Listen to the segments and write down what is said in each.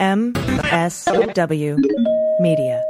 MSW Media.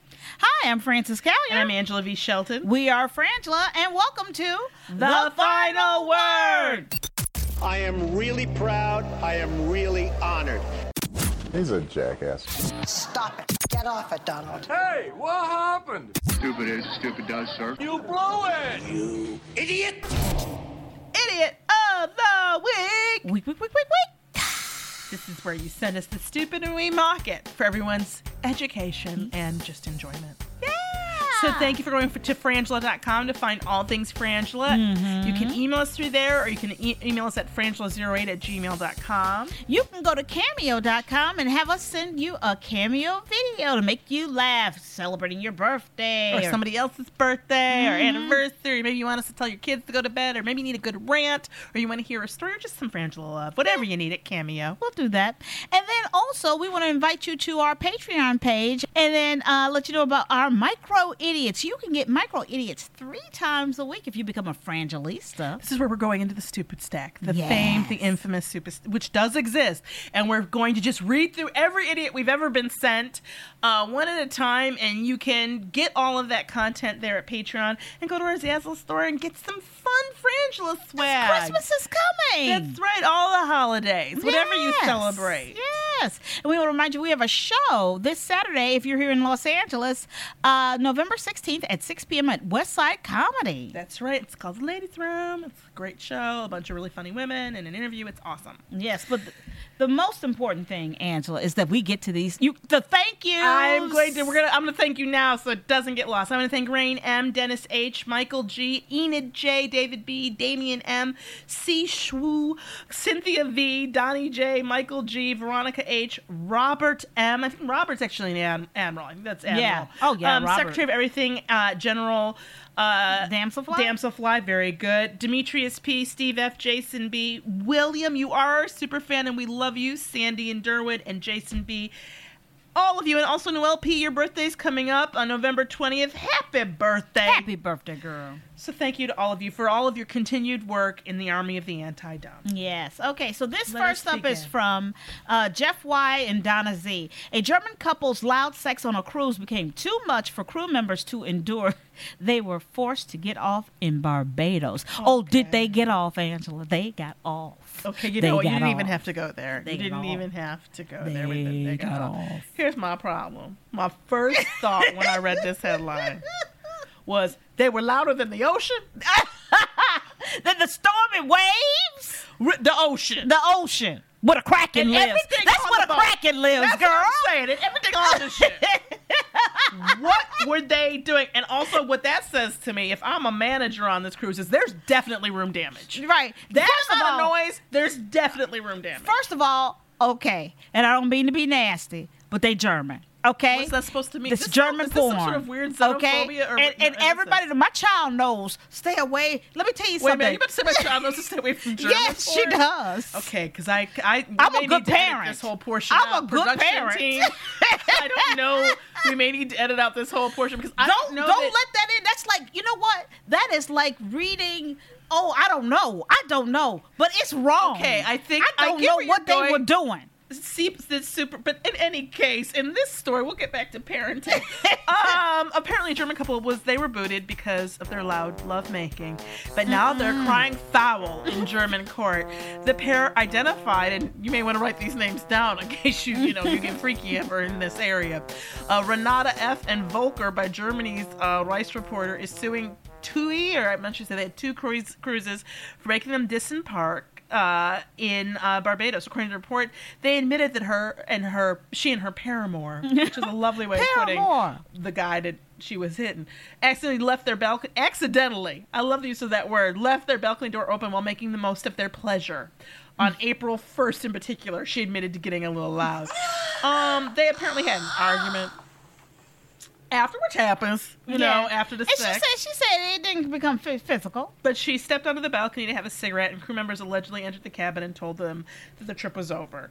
Hi, I'm Frances Callier. And I'm Angela V. Shelton. We are Frangela, and welcome to The Final Word. I am really proud. I am really honored. He's a jackass. Stop it. Get off it, Donald. Hey, what happened? Stupid is, stupid does, sir. You blew it! You idiot! Idiot of the week. Week, week, week, week, week. This is where you send us the stupid and we mock it for everyone's education and just enjoyment. Yeah. So thank you for going for, to frangela.com to find all things Frangela. You can email us through there or you can e- email us at frangela08 at gmail.com. You can go to cameo.com and have us send you a cameo video to make you laugh, celebrating your birthday Or somebody else's birthday or anniversary. Maybe you want us to tell your kids to go to bed, or maybe you need a good rant, or you want to hear a story, or just some Frangela love. Whatever you need at Cameo. We'll do that. And then also, we want to invite you to our Patreon page and then uh, let you know about our micro idiots. You can get micro idiots three times a week if you become a Frangelista. This is where we're going into the stupid stack, the Yes. famed, the infamous super, which does exist, and we're going to just read through every idiot we've ever been sent, uh, one at a time, and you can get all of that content there at Patreon, and go to our Zazzle store and get some fun Frangela swag. Christmas is coming. That's right, all the holidays, whatever you celebrate. Yes. And we want to remind you we have a show this Saturday if you're here in Los Angeles, uh, November 16th at 6 p.m. at Westside Comedy. That's right. It's called The Ladies Room. It's a great show. A bunch of really funny women and an interview. It's awesome. Yes, but the, the most important thing, Angela, is that we get to these you the thank you. I'm going to. We're gonna. I'm gonna thank you now, so it doesn't get lost. I'm gonna thank Rain M, Dennis H, Michael G, Enid J, David B, Damian M, C Shwu, Cynthia V, Donnie J, Michael G, Veronica H, Robert M. I think Robert's actually an ad- admiral. I think that's admiral. Yeah. Oh, yeah, Um, Secretary of Everything, uh, General. Uh, Damselfly? Damselfly, very good. Demetrius P, Steve F, Jason B, William, you are our super fan and we love you. Sandy and Derwood and Jason B. All of you, and also Noel P, your birthday's coming up on November 20th. Happy birthday! Happy birthday, girl. So thank you to all of you for all of your continued work in the Army of the Anti-Dumb. Yes. Okay. So this Let first up is from uh, Jeff Y and Donna Z. A German couple's loud sex on a cruise became too much for crew members to endure. they were forced to get off in Barbados. Oh, did they get off, Angela? They got off. Okay, you They know what? You didn't even have to go there. They you didn't off. even have to go there with it. They They got, got off. off. Here's my problem. My first thought when I read this headline was they were louder than the ocean. Then the stormy waves, R- The ocean. the ocean, where a kraken And lives. That's what a the the boat. kraken lives, That's girl. what I'm saying. And everything on the ship. what were they doing? And also, what that says to me, if I'm a manager on this cruise, is there's definitely room damage. Right. That First of amount of all- noise, there's definitely room damage. First of all, okay, and I don't mean to be nasty, but they German. Okay, What's that supposed to mean? This This- German is this some porn. sort of weird okay, or and, and everybody, my child knows. Stay away. Let me tell you Wait a something. minute, you about to say my child knows to stay away from German yes, she does. Okay, because I, I, I'm a good need to edit parent. This whole portion. I'm a good Production parent. Team, I don't know. We may need to edit out this whole portion because I don't don't know. don't that- let that in. That's like you know what? That is like reading. Oh, I don't know. I don't know, but it's wrong. Okay, I think I don't get know what they were doing. Seeps this super but in any case in this story we'll get back to parenting. Um apparently a german couple was they were booted because of their loud lovemaking but now they're crying foul in german court. The pair identified and you may want to write these names down in case you you know you get freaky ever in this area. Uh, renata f. and volker by germany's uh, Reisereporter is suing TUI, or I mentioned they had two cruise, cruises for making them disembark uh, in uh, Barbados. According to the report, they admitted that her and her, she and her paramour, which is a lovely way of putting the guy that she was hitting, accidentally left their balcony. Accidentally, I love the use of that word. Left their balcony door open while making the most of their pleasure. On April 1st, in particular, she admitted to getting a little loud. Um, they apparently had an argument. After which happens, you know, after the and sex. she said she said it didn't become phy- physical. But she stepped onto the balcony to have a cigarette, and crew members allegedly entered the cabin and told them that the trip was over.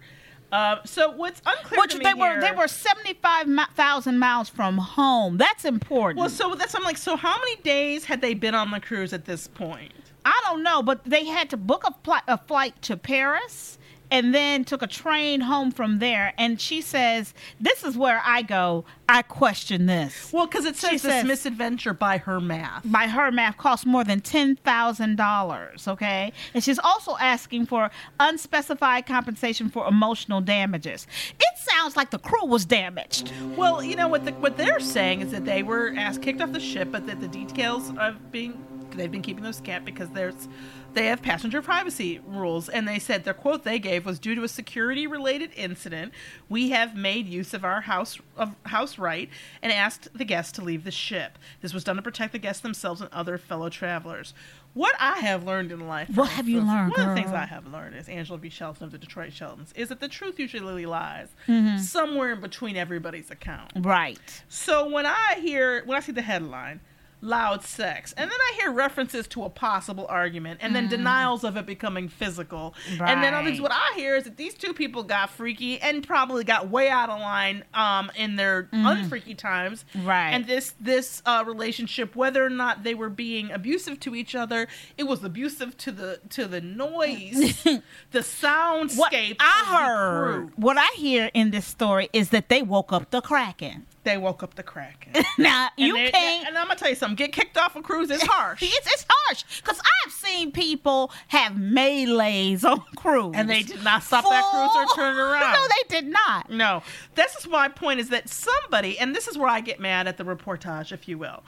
Uh, so what's unclear Which to me they were here- they were seventy five thousand miles from home. That's important. Well, so that's I'm like, so how many days had they been on the cruise at this point? I don't know, but they had to book a, pli- a flight to Paris and then took a train home from there. And she says, "This is where I go. I question this." Well, because it says She this says- misadventure by her math. By her math, cost more than ten thousand dollars. Okay, and she's also asking for unspecified compensation for emotional damages. It sounds like the crew was damaged. Well, you know what the, what they're saying is that they were asked kicked off the ship, but that the details of being they've been keeping those kept because there's they have passenger privacy rules and they said their quote they gave was due to a security related incident we have made use of our house of house right and asked the guests to leave the ship. This was done to protect the guests themselves and other fellow travelers. What i have learned in life What have you learned, one of the things i have learned is angela V. Shelton of the detroit sheltons is that the truth usually lies Mhm. somewhere in between everybody's account. Right. so when I hear when I see the headline, loud sex, and then I hear references to a possible argument, and then denials of it becoming physical, and then others, Right. what I hear is that these two people got freaky and probably got way out of line um, in their unfreaky times, Right. And this this uh, relationship, whether or not they were being abusive to each other, it was abusive to the to the noise, the soundscape. What I heard, what I hear in this story is that they woke up the Kraken. They woke up the Kraken. now And you they- can't. And I'm gonna tell you something. Get kicked off a cruise is harsh. It's, it's harsh because I've seen people have melees on cruise, and they did not stop that cruise or turn around. No, they did not. No, this is my point: is that somebody, and this is where I get mad at the reportage, if you will.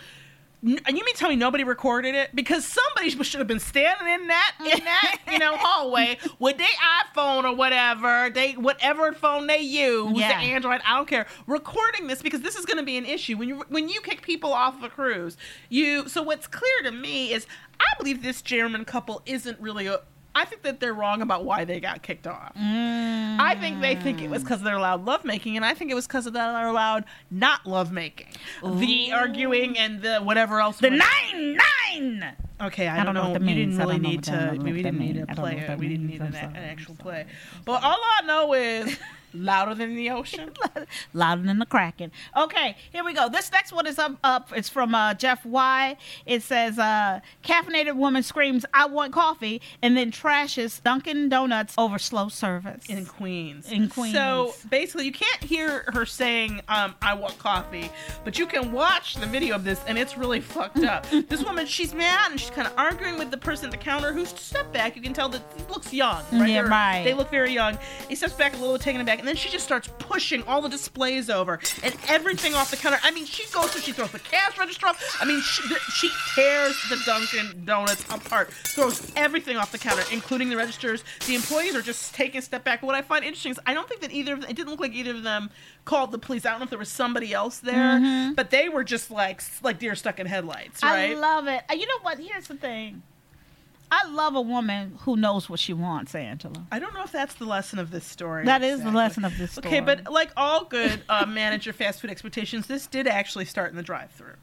And you mean tell me nobody recorded it? Because somebody should have been standing in that in that you know hallway with their iPhone or whatever they whatever phone they use, Yeah. the Android, I don't care, recording this because this is going to be an issue when you when you kick people off of a cruise. You so what's clear to me is I believe this German couple isn't really a. I think that they're wrong about why they got kicked off. Mm. I think they think it was because of their loud lovemaking, and I think it was because of their loud not lovemaking. The arguing and the whatever else. The nine nine. Okay, I, I don't, don't know what that means. didn't really need what that- I to. We didn't need means. to I don't know play it. We didn't need an actual play. But all I know is louder than the ocean. louder than the kraken. Okay, here we go. This next one is up. up. It's from uh, Jeff Y. It says, uh, "Caffeinated woman screams, I want coffee,' and then trashes Dunkin' Donuts over slow service in Queens. In Queens. So basically, you can't hear her saying, um, "I want coffee," but you can watch the video of this, and it's really fucked up. this woman, she's mad, and she's kind of arguing with the person at the counter who stepped back. You can tell that he looks young, right? Yeah, They're- right. They look very young. He steps back a little, taken aback, and then she just starts pushing all the displays over and everything off the counter. I mean, she goes through, she throws the cash register off. I mean, she, she tears the Dunkin' Donuts apart, throws everything off the counter, including the registers. The employees are just taking a step back. But what I find interesting is I don't think that either of them, it didn't look like either of them called the police. I don't know if there was somebody else there, Mhm. but they were just like like deer stuck in headlights, right? I love it. Uh, You know what? Here's the thing. I love a woman who knows what she wants, Angela. I don't know if that's the lesson of this story. That is the lesson of this story. Okay, but like all good uh, manager fast food expectations, this did actually start in the drive-through.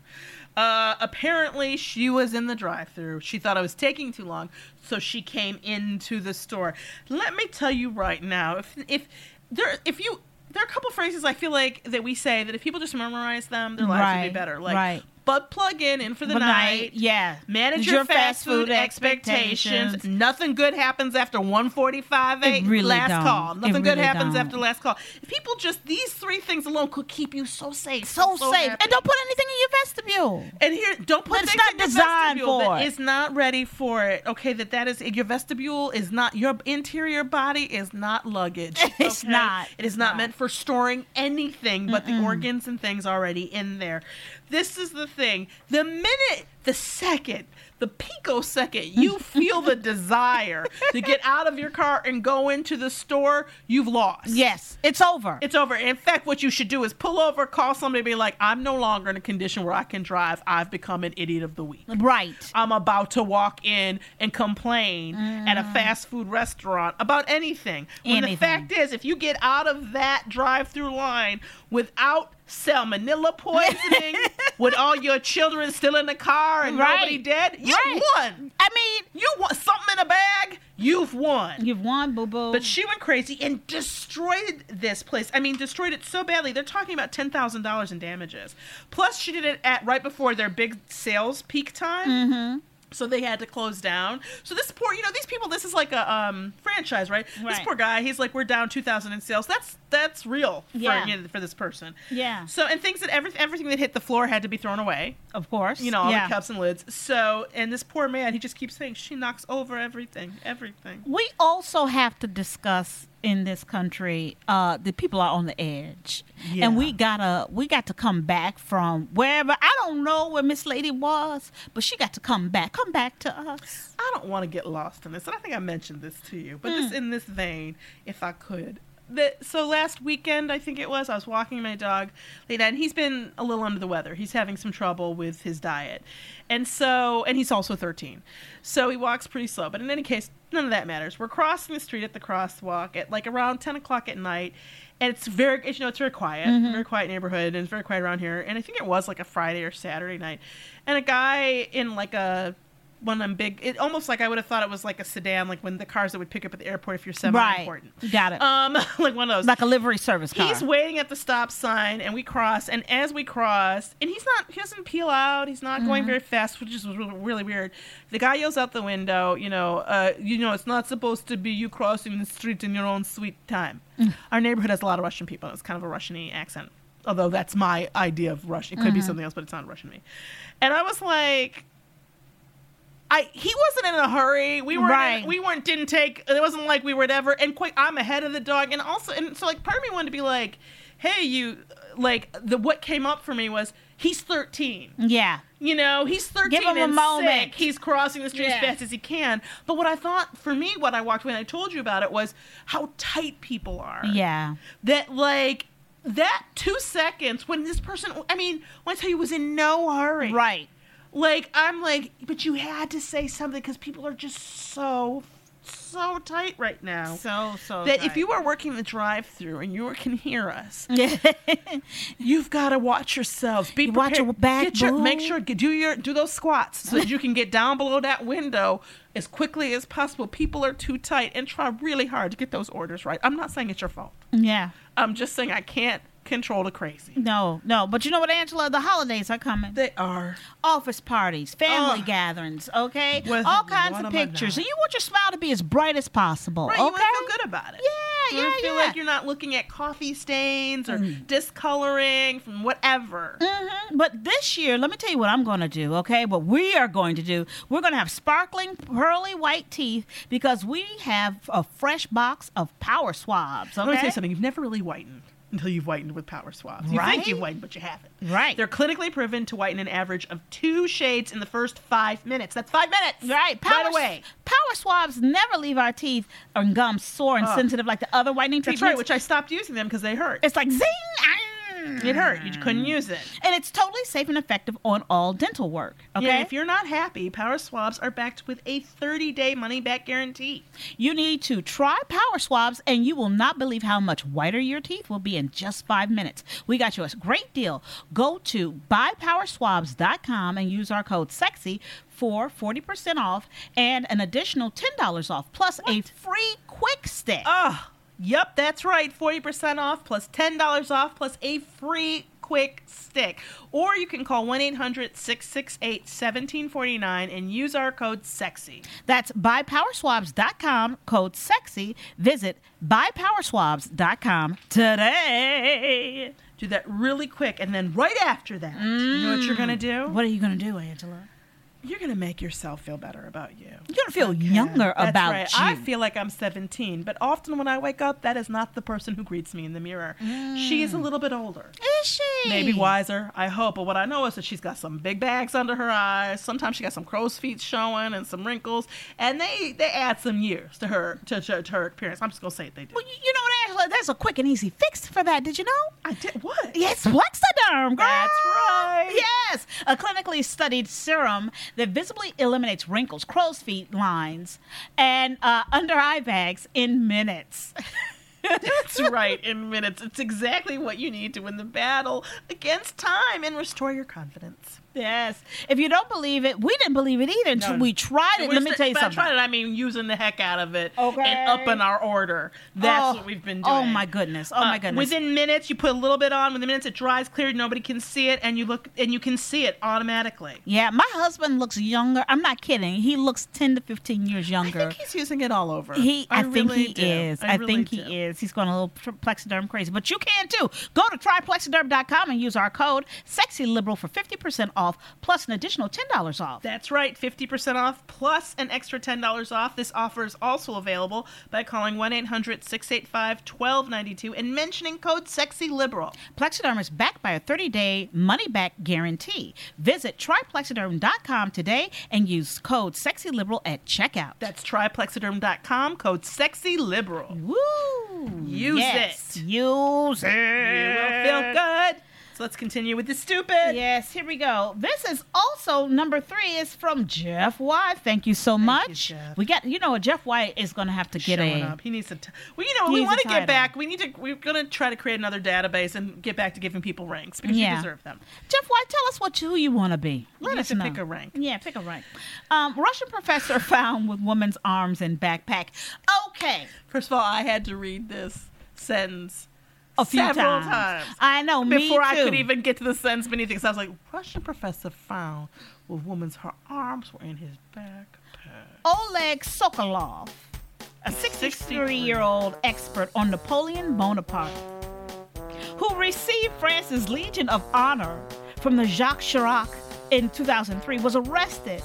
Uh, apparently, she was in the drive-through. She thought I was taking too long, so she came into the store. Let me tell you right now, if if there if you there are a couple phrases I feel like that we say that if people just memorize them, their lives would be better. Like right. Butt plug in, in for the Good night. night, yeah. Manage Your your fast food expectations. expectations. Nothing good happens after 145 eh? It really last don't. call. Nothing good happens don't. after last call. People just these three things alone could keep you so safe, So, safe. happy. And don't put anything in your vestibule. And here, don't put things not in your designed vestibule for that it. is not ready for it. Okay, that that is your vestibule is not your interior body is not luggage. It's not. It is not meant for storing anything but the organs and things already in there. This is the thing. The minute, the second, the picosecond you feel the desire to get out of your car and go into the store, you've lost. Yes, it's over. It's over. In fact, what you should do is pull over, call somebody, be like, I'm no longer in a condition where I can drive. I've become an idiot of the week. Right. I'm about to walk in and complain at a mm. fast food restaurant about anything. When Anything. the fact is, if you get out of that drive through line without salmonella poisoning, with all your children still in the car and Right. nobody dead, you Right. won. I mean, You want something in a bag, you've won. You've won, boo boo. But she went crazy and destroyed this place. I mean, destroyed it so badly. They're talking about ten thousand dollars in damages. Plus, she did it at right before their big sales peak time. Mm-hmm. So they had to close down. So this poor, you know, these people. This is like a um, franchise, right? This poor guy. He's like, we're down two thousand in sales. That's that's real for Yeah. you know, for this person. Yeah. So and things that every, everything that hit the floor had to be thrown away. Of course. You know, all yeah. the cups and lids. So and this poor man, he just keeps saying she knocks over everything, everything. We also have to discuss in this country uh the people are on the edge Yeah. and we gotta we got to come back from wherever i don't know where miss lady was but she got to come back come back to us I don't want to get lost in this, and I think I mentioned this to you, but Hmm. this in this vein, if I could. The, so last weekend, I think it was, I was walking my dog late night, and he's been a little under the weather. He's having some trouble with his diet, and so, and he's also 13, so he walks pretty slow. But in any case, none of that matters. We're crossing the street at the crosswalk at like around 10 o'clock at night, and it's very, as you know, it's very quiet, Mhm. very quiet neighborhood, and it's very quiet around here. And I think it was like a Friday or Saturday night, and a guy in like a one of them big, it almost like I would have thought it was like a sedan, like when the cars that would pick up at the airport if you're semi important. right got it Um, like one of those. like a livery service car He's waiting at the stop sign, and we cross. And as we cross, and he's not, he doesn't peel out. He's not going Mhm. very fast, which is really, weird. The guy yells out the window, you know, uh, you know, it's not supposed to be you crossing the street in your own sweet time. Mm. Our neighborhood has a lot of Russian people. It's kind of a Russian-y accent, although that's my idea of Russian. It could be Mhm. something else, but it's not Russian to me. And I was like. I he wasn't in a hurry. We weren't. Right. We weren't. Didn't take. It wasn't like we were ever. And quite, I'm ahead of the dog. And also, and so like part of me wanted to be like, hey, you. Like the what came up for me was he's 13. yeah You know, he's 13 Give him a moment. sick. He's crossing the street Yeah. as fast as he can. But what I thought for me, what I walked away and I told you about it was how tight people are. yeah That like that two seconds when this person. I mean, when I tell you, was in no hurry. right Like I'm like, but you had to say something because people are just so so tight right now. So so that tight. if you are working the drive-through and you can hear us, you've got to watch yourselves. Be You watch your back, Get your, make sure do your do those squats so that you can get down below that window as quickly as possible. People are too tight, and try really hard to get those orders right. I'm not saying it's your fault. Yeah. I'm just saying I can't control the crazy. No, no. But you know what, Angela? The holidays are coming. They are. Office parties, family Ugh. gatherings, okay? With All kinds of pictures. And you want your smile to be as bright as possible. Right, okay? you want to feel good about it. Yeah, You yeah, feel yeah. like you're not looking at coffee stains or Mm. discoloring from whatever. hmm But this year, let me tell you what I'm going to do, okay? What we are going to do, we're going to have sparkling, pearly white teeth because we have a fresh box of power swabs, okay? Let me tell you something. You've never really whitened until you've whitened with power swabs. You Right? think you've whitened, but you haven't. Right. They're clinically proven to whiten an average of two shades in the first five minutes. That's five minutes. Right, power, right away. Power swabs never leave our teeth um, or gums sore and Ugh. sensitive like the other whitening That's right, which I stopped using them because they hurt. It's like zing. It hurt. You couldn't mm. use it. And it's totally safe and effective on all dental work. Okay. Yeah, if you're not happy, Power Swabs are backed with a 30-day money-back guarantee. You need to try Power Swabs, and you will not believe how much whiter your teeth will be in just five minutes. We got you a great deal. Go to buypowerswabs.com and use our code SEXY for 40% off and an additional $10 off, plus a free quick stick. Oh, yep, that's right. 40% off plus $10 off plus a free quick stick. Or you can call 1 800 668 1749 and use our code SEXY. That's buypowerswabs.com, code SEXY. Visit buypowerswabs.com today. Do that really quick, and then right after that, you know what you're going to do? What are you going to do, Angela? You're going to make yourself feel better about you. You're going to feel younger That's about right. you. I feel like I'm 17, but often when I wake up, that is not the person who greets me in the mirror. She is a mm. little bit older. Is she? Maybe wiser, I hope. But what I know is that she's got some big bags under her eyes. Sometimes she got some crow's feet showing and some wrinkles, and they they add some years to her to, to, to her appearance. I'm just gonna say it, they do. Well, you, you know what, Angela? There's a quick and easy fix for that. Did you know? I did what? Yes, Plexaderm, girl. That's right. Yes, a clinically studied serum that visibly eliminates wrinkles, crow's feet lines, and uh, under eye bags in minutes. That's right. In minutes, it's exactly what you need to win the battle against time and restore your confidence. Yes. If you don't believe it, we didn't believe it either until No. we tried it. Let we're me tell you by something. tried it, I mean using the heck out of it Okay. and upping our order. That's Oh, what we've been doing. Oh my goodness. Oh Uh, my goodness. Within minutes, you put a little bit on. Within minutes, it dries clear. Nobody can see it, and you look and you can see it automatically. yeah, my husband looks younger. I'm not kidding. He looks 10 to 15 years I younger. think he's using it all over. He, I, think really he do. is. I, I, really think do. he is. He's going a little Plexaderm crazy, but you can too. Go to tryplexaderm.com and use our code SEXYLIBERAL for 50% off, plus an additional $10 off. That's right, 50% off plus an extra $10 off. This offer is also available by calling 1 800 685 1292 and mentioning code SEXYLIBERAL. Plexaderm is backed by a 30-day money-back guarantee. Visit tryplexaderm.com today and use code SEXYLIBERAL at checkout. That's tryplexaderm.com, code SEXYLIBERAL. Woo! Use yes. it. Use it. You will feel good. So let's continue with the stupid. Yes, here we go. This is also number three is from Jeff White. Thank you so much. Jeff. We got you know Jeff White is going to have to get Showing a up. He needs to. T- well, you know, we want to get back. We need to. We're going to try to create another database and get back to giving people ranks because Yeah. you deserve them. Jeff White. Tell us what you, who you want to be. Let You us to know. pick a rank. Yeah, pick a rank. Um, Russian professor found with woman's arms in backpack. Okay, First of all, I had to read this sentence a few several times. times. I know. me before I could even get to the sentence beneath it. I was like, Russian professor found with woman's her arms were in his backpack. Oleg Sokolov, a 63 year old expert on Napoleon Bonaparte, who received France's Legion of Honor from the Jacques Chirac in 2003, was arrested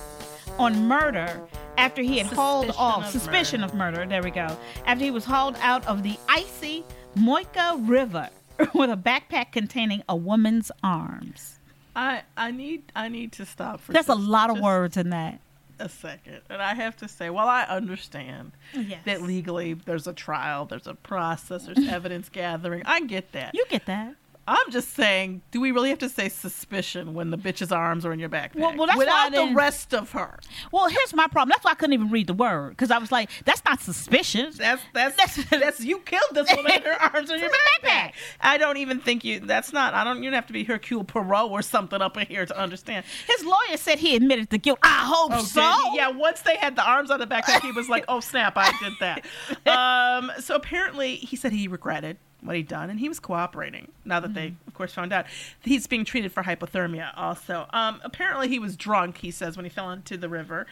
on murder after he had hauled off of suspicion murder. of murder. There we go. After he was hauled out of the icy Moika River with a backpack containing a woman's arms. I I need I need to stop for That's a lot of words in that. A second, and I have to say, while I understand Yes. that legally there's a trial, there's a process, there's evidence gathering, I get that. You get that. I'm just saying, do we really have to say suspicion when the bitch's arms are in your backpack? Well- well, that's why the rest of her. Well, here's my problem. That's why I couldn't even read the word because I was like, "That's not suspicious." That's that's that's you killed this woman. Her arms in your backpack. I don't even think you. That's not. I don't. You don't have to be Hercule Poirot or something up in here to understand. His lawyer said he admitted the guilt. I hope Oh, so. Yeah, once they had the arms on the backpack, he was like, "Oh snap, I did that." Um, so apparently, he said he regretted what he'd done, and he was cooperating. Now that they, of course, found out he's being treated for hypothermia. Also, um, apparently, he was drunk. He says when he fell into the river,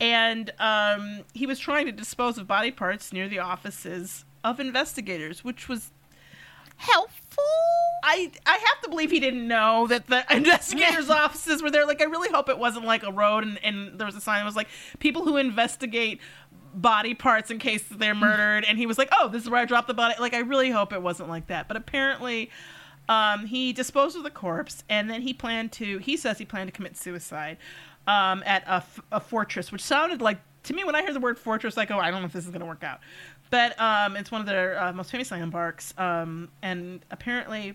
and um, he was trying to dispose of body parts near the offices of investigators, which was helpful. I I have to believe he didn't know that the investigators' offices were there. Like, I really hope it wasn't like a road and, and there was a sign that was like people who investigate body parts in case they're murdered. And he was like, oh, this is where I dropped the body. Like, I really hope it wasn't like that. But apparently, um, he disposed of the corpse and then he planned to. He says he planned to commit suicide um, at a, f- a fortress, which sounded like to me when I hear the word fortress, I go, I don't know if this is going to work out. But um, it's one of their uh, most famous landmarks, um, and apparently,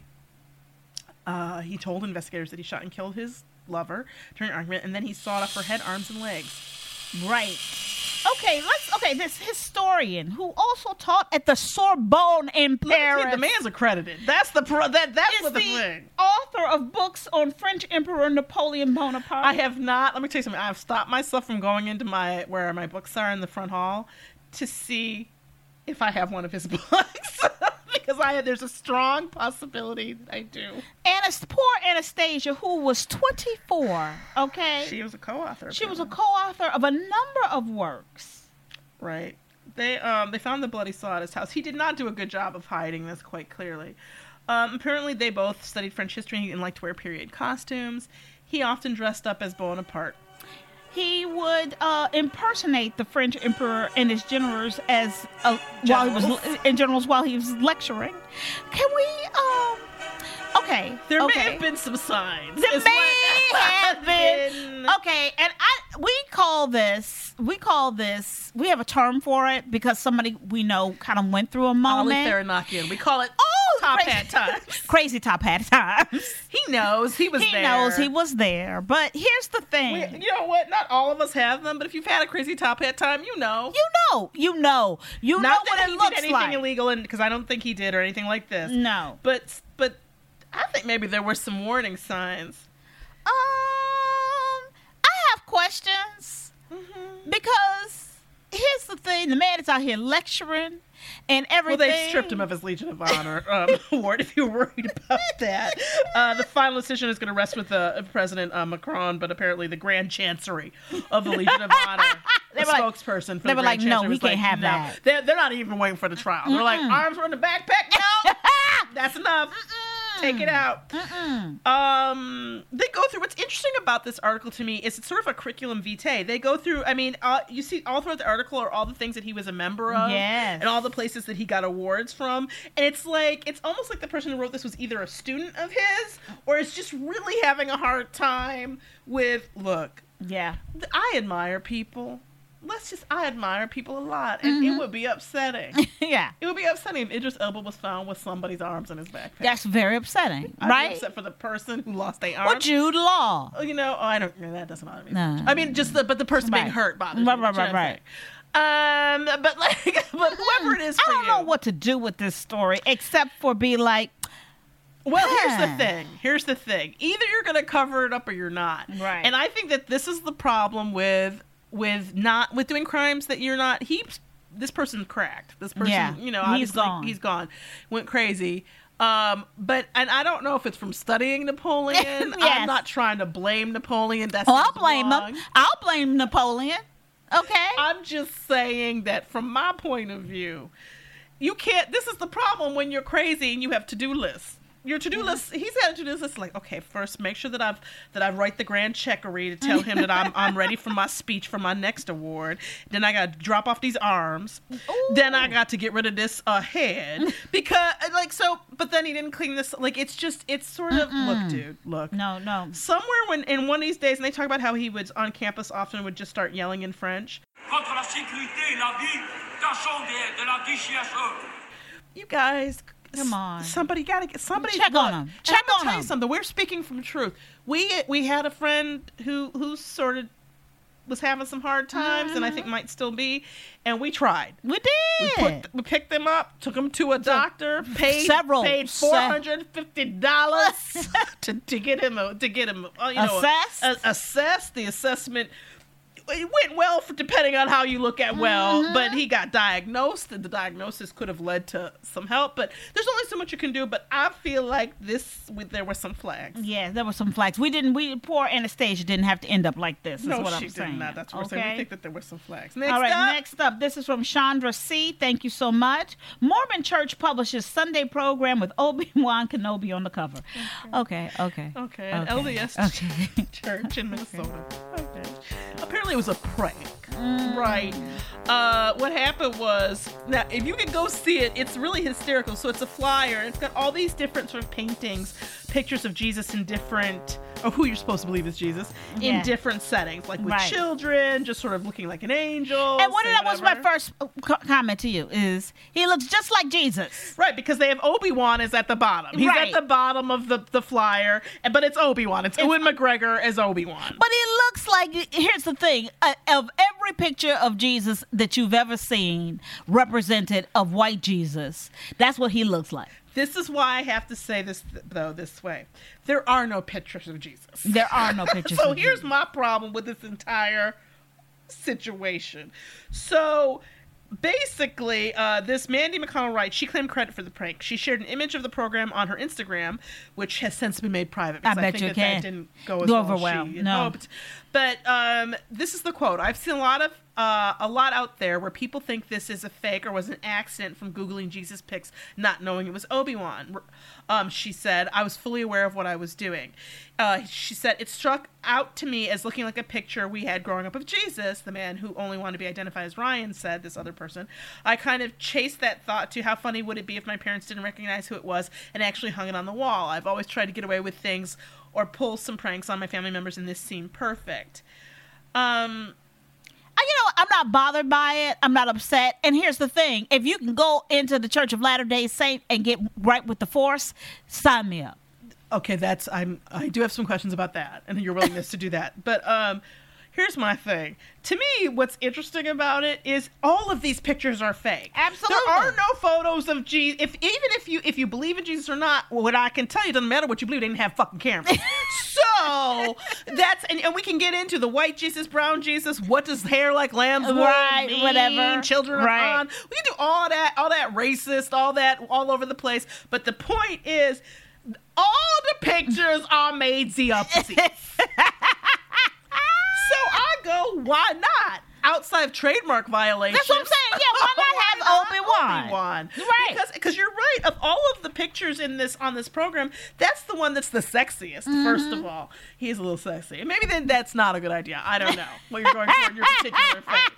uh, he told investigators that he shot and killed his lover during an argument, and then he sawed off her head, arms, and legs. Right. Okay, let's. Okay, this historian who also taught at the Sorbonne in Let me tell you, Paris. the man's accredited. That's the pro- that that's what the, the thing. author of books on French Emperor Napoleon Bonaparte. I have not. Let me tell you something. I've stopped myself from going into my where my books are in the front hall to see if I have one of his books because I there's a strong possibility that I do. Anas- poor Anastasia, who was 24. Okay, She was a co-author. she was a co-author of a number of works. Right. They um they found the bloody saw at his house. He did not do a good job of hiding this quite clearly. Um, apparently, they both studied French history and liked to wear period costumes. He often dressed up as Bonaparte. He would uh, impersonate the French emperor and his generals as uh, while he was in generals while he was lecturing. Can we? Um, okay, There okay. may have been some signs. There may have been. Okay, and I we call this we call this we have a term for it because somebody we know kind of went through a Ollie moment. Farinakian. We call it Oh, top crazy- hat times. Crazy top hat times. He knows he was he there. knows he was there, but here's the thing. We- you know what? Not all of us have them, but if you've had a crazy top hat time, you know. you know, you know, you know Not what that it he looks did anything like. illegal, and because I don't think he did or anything like this. No. But but I think maybe there were some warning signs. Um, I have questions Mm-hmm. because here's the thing: the man is out here lecturing and Well, they stripped him of his Legion of Honor um, award. If you're worried about that, uh, the final decision is going to rest with uh, President uh, Macron, but apparently the Grand Chancery of the Legion of Honor, the They were like- spokesperson for they the were Grand like, "No, we can't like, have no." that. They're, they're not even waiting for the trial. They're like, arms are in the backpack. No, that's enough. Take it out. Um, they go through. What's interesting about this article to me is it's sort of a curriculum vitae. They go through. I mean, uh, you see all throughout the article are all the things that he was a member of, Yes. and all the places that he got awards from. And it's like it's almost like the person who wrote this was either a student of his or is just really having a hard time with. Look, Yeah. I admire people. Let's just, I admire people a lot, and it would be upsetting. yeah. It would be upsetting if Idris Elba was found with somebody's arms in his backpack. That's very upsetting, I'd right? upset for the person who lost their arm. Or. Jude Law. Oh, you know, oh, I don't. Know that doesn't bother me. No. I mean, just the but the person being hurt bothers Right, me. right, right, saying? Um, but like, but whoever it is, I don't you. know what to do with this story except for be like, Well, here's the thing. Here's the thing. Either you're going to cover it up or you're not. Right. And I think that this is the problem with with not with doing crimes that you're not. He, this person cracked. This person, Yeah, you know, he's gone. He's gone. Went crazy. Um, but and I don't know if it's from studying Napoleon. Yes. I'm not trying to blame Napoleon. That's oh, I'll blame wrong. him. I'll blame Napoleon. Okay. I'm just saying that from my point of view, you can't. This is the problem when you're crazy and you have to do lists. Your to do list. He's got a to do list. Like, okay, first make sure that I've that I write the grand checkery to tell him that I'm I'm ready for my speech for my next award. Then I got to drop off these arms. Then I got to get rid of this uh, head because like so. But then he didn't clean this. Like it's just it's sort of look, dude. Look, no, no. somewhere when in one of these days, and they talk about how he was on campus often would just start yelling in French. Contre la sécurité et la vie d'agents de, de la DGSE. You guys, Come on. Somebody got to get somebody Check on look, 'em. and Check I'm on tell you something. We're speaking from truth. We we had a friend who who sort of was having some hard times, and I think might still be. And we tried. We We did. put we picked them up, took them to a doctor, paid several- paid four hundred fifty dollars to to get him a, to get him uh, you know Assessed? a- assessed. The assessment it went well for depending on how you look at well, Mm-hmm. but he got diagnosed, and the diagnosis could have led to some help. But there's only so much you can do. But I feel like this we, there were some flags. Yeah, there were some flags. We didn't. We poor Anastasia didn't have to end up like this. Is no, what she I'm did saying. not. That's what we're saying. We think that there were some flags. Next All right, up, next up, this is from Chandra C. Thank you so much. Mormon Church publishes Sunday program with Obi Wan Kenobi on the cover. Okay, okay. Okay, an Okay, LDS okay. church in Minnesota. Okay. Apparently, it was a prank. Mm. Right. Uh, what happened was now, if you can go see it, it's really hysterical. So it's a flyer. It's got all these different sort of paintings, pictures of Jesus in different, or who you're supposed to believe is Jesus, Yeah. in different settings, like with Right. children, just sort of looking like an angel. And what that was my first uh, comment to you is he looks just like Jesus. Right, because they have Obi Wan is at the bottom. He's Right. at the bottom of the, the flyer, but it's Obi Wan. It's, Ewan McGregor as Obi Wan. But he looks like here's the thing uh, of every picture of Jesus that you've ever seen represented of white Jesus, that's what he looks like. This is why I have to say this though this way. There are no pictures of Jesus. There are no pictures. so here's Jesus. my problem with this entire situation. So basically, uh, this Mandy McConnell Wright, she claimed credit for the prank. She shared an image of the program on her Instagram, which has since been made private. I because bet think you that can. That didn't go as Go well, over well. she No. hoped. But um, this is the quote. I've seen a lot of uh, a lot out there where people think this is a fake or was an accident from googling Jesus pics, not knowing it was Obi Wan. Um, she said, "I was fully aware of what I was doing." Uh, she said, "It struck out to me as looking like a picture we had growing up of Jesus." The man who only wanted to be identified as Ryan said, "This other person." I kind of chased that thought to how funny would it be if my parents didn't recognize who it was and actually hung it on the wall. I've always tried to get away with things or pull some pranks on my family members, and this seemed perfect. Um, You know, I'm not bothered by it. I'm not upset. And here's the thing: if you can go into the Church of Latter Day Saint and get right with the Force, sign me up. okay, that's I'm I do have some questions about that and your willingness to do that. But um, here's my thing. To me, what's interesting about it is all of these pictures are fake. Absolutely. there are no photos of Jesus. If even if you if you believe in Jesus or not, what I can tell you doesn't matter what you believe. They didn't have fucking cameras. so that's and, and we can get into the white Jesus, brown Jesus. What does hair like lamb's Right, mean? whatever. Children Right. Han. We can do all that, all that racist, all that, all over the place. But the point is, all the pictures are made the opposite. So go, why not? Outside of trademark violations. That's what I'm saying. Yeah, why not have Obi-Wan? Obi-Wan. Right. Because because you're right. Of all of the pictures in this on this program, that's the one that's the sexiest. First Mm-hmm. of all, he's a little sexy. Maybe then that's not a good idea. I don't know what you're going for in your particular faith.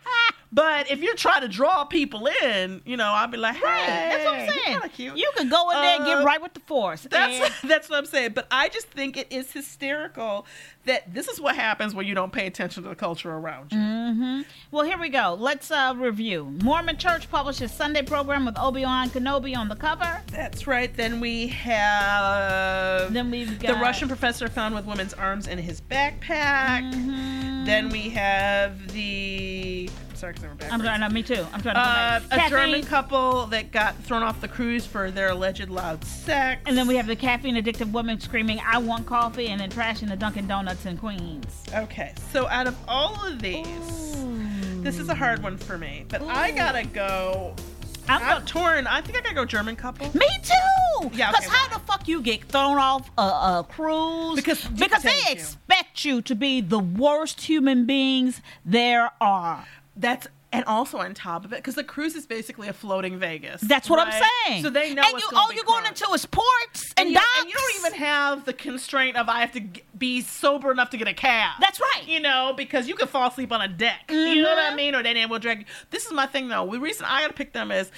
But if you're trying to draw people in, you know, I'd be like, hey, Right. That's what I'm saying. kinda cute. You can go in there and Uh, get right with the Force. That's And- that's what I'm saying. But I just think it is hysterical that this is what happens when you don't pay attention to the culture around you. Mm-hmm. Well, here we go. Let's uh, review. Mormon Church publishes Sunday program with Obi Wan Kenobi on the cover. That's right. Then we have Then we've got. the Russian professor found with women's arms in his backpack. Mm-hmm. Then we have the sorry, 'cause they were I'm backwards. sorry, no, me too. I'm trying to. Uh, a back. German couple that got thrown off the cruise for their alleged loud sex. And then we have the caffeine addicted woman screaming, "I want coffee," and then trashing the Dunkin' Donuts in Queens. Okay, so out of all of these, this is a hard one for me, but I gotta go. I'm I'm, torn. I think I gotta go German couple. Me too. Yeah, Because okay, how the fuck you get thrown off a, a cruise? Because- because they you. expect you to be the worst human beings there are. That's and also on top of it, because the cruise is basically a floating Vegas. That's what I'm saying. So they know And you, all you're going into is ports and, and you, and you don't even have the constraint of I have to g- be sober enough to get a cab. That's right. You know, because you can fall asleep on a deck. You know what I Mhm. mean? Or they will drag you. This is my thing though. The reason I gotta pick them is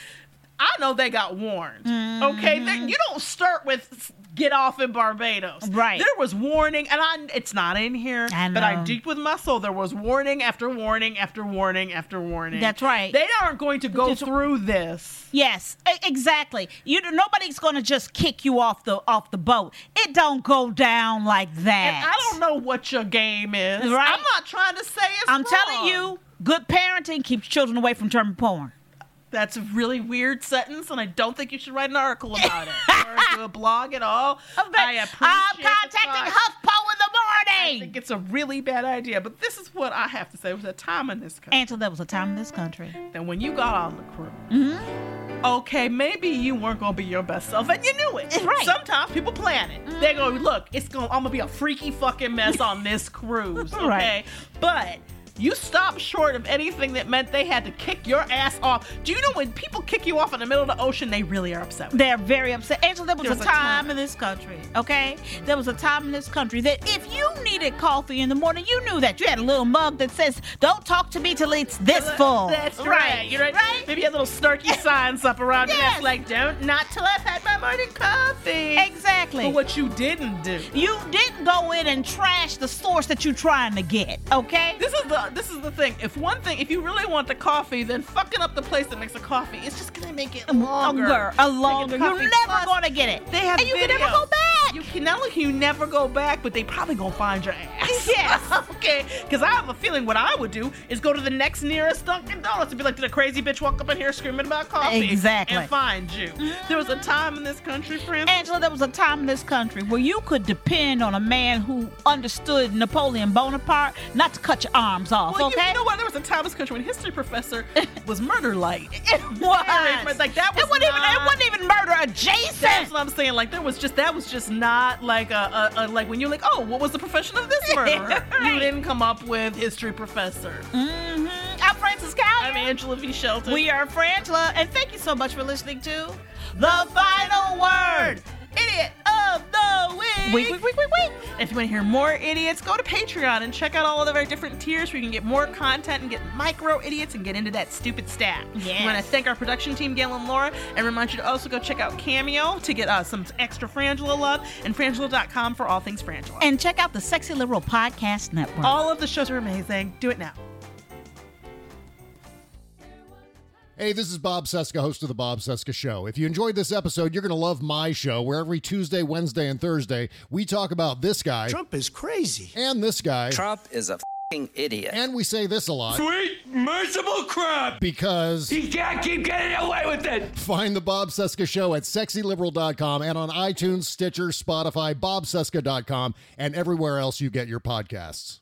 I know they got warned. Okay, They- mm-hmm. you don't start with get off in Barbados. Right. There was warning, and I it's not in here, I but I deep with my soul. There was warning after warning after warning after warning. That's right. They aren't going to go Just- through this. Yes, exactly. You nobody's going to just kick you off the off the boat. It don't go down like that. And I don't know what your game is. Right. I'm not trying to say it's I'm wrong. telling you, good parenting keeps children away from term porn. That's a really weird sentence, and I don't think you should write an article about it or do a blog at all. I I'm contacting. HuffPo in the morning. I think it's a really bad idea, but this is what I have to say. There was a time in this country Angela, there was a time in this country. that when you got on the crew, Mm-hmm. okay, maybe you weren't gonna be your best self, and you knew it. Right. Mm-hmm. Sometimes people plan it. They go, look, it's gonna, I'm gonna be a freaky fucking mess on this cruise, okay? Right. But. You stopped short of anything that meant they had to kick your ass off. Do you know when people kick you off in the middle of the ocean, they really are upset? They're very upset. Angela, there was, There was a, a time, time. in this country, okay? There was a time in this country that if you needed coffee in the morning, you knew that. You had a little mug that says, don't talk to me till it's this full. That's right. You're right. Right? Maybe a little snarky signs up around you Yes. that's like, don't, not till I've had my morning coffee. Exactly. But what you didn't do. You didn't go in and trash the source that you're trying to get, okay? This is the Uh, this is the thing. If one thing, if you really want the coffee, then fucking up the place that makes the coffee. It's just gonna make it longer. Longer, a longer. You're never to get it. They have and you can never go back. You can not you never go back, but they probably gonna find your ass. Yes. okay. Because I have a feeling what I would do is go to the next nearest Dunkin' Donuts and be like, "Did a crazy bitch walk up in here screaming about coffee?" Exactly. And find you. There was a time in this country, friends. Angela, there was a time in this country where you could depend on a man who understood Napoleon Bonaparte not to cut your arms off, Well, you- okay? you, know what? There was a time in this country when history professor was murder light. It was. Like that was it wasn't even. It wasn't even murder adjacent. That's what I'm saying. Like there was just that was just not like a, a, a like when you're like, oh, what was the profession of this murderer? You didn't come up with history professor. Mm-hmm. I'm Frances Callier. I'm Angela V. Shelton. We are Frangela, and thank you so much for listening to The Final Word. idiot of the week. Week, week, week, week, week. If you want to hear more idiots, go to Patreon and check out all of our different tiers where you can get more content and get micro idiots and get into that stupid stat. Yes. We want to thank our production team, Gail and Laura, and remind you to also go check out Cameo to get uh, some extra Frangela love and frangela.com for all things Frangela. And check out the Sexy Liberal Podcast Network. all of the shows are amazing. Do it now. Hey, this is Bob Cesca, host of The Bob Cesca Show. If you enjoyed this episode, you're going to love my show, where every Tuesday, Wednesday, and Thursday, we talk about this guy. Trump is crazy. And this guy. Trump is a fing idiot. And we say this a lot. Sweet, merciful crap! Because He can't keep getting away with it! find the Bob Cesca Show at sexyliberal.com and on iTunes, Stitcher, Spotify, bobcesca.com, and everywhere else you get your podcasts.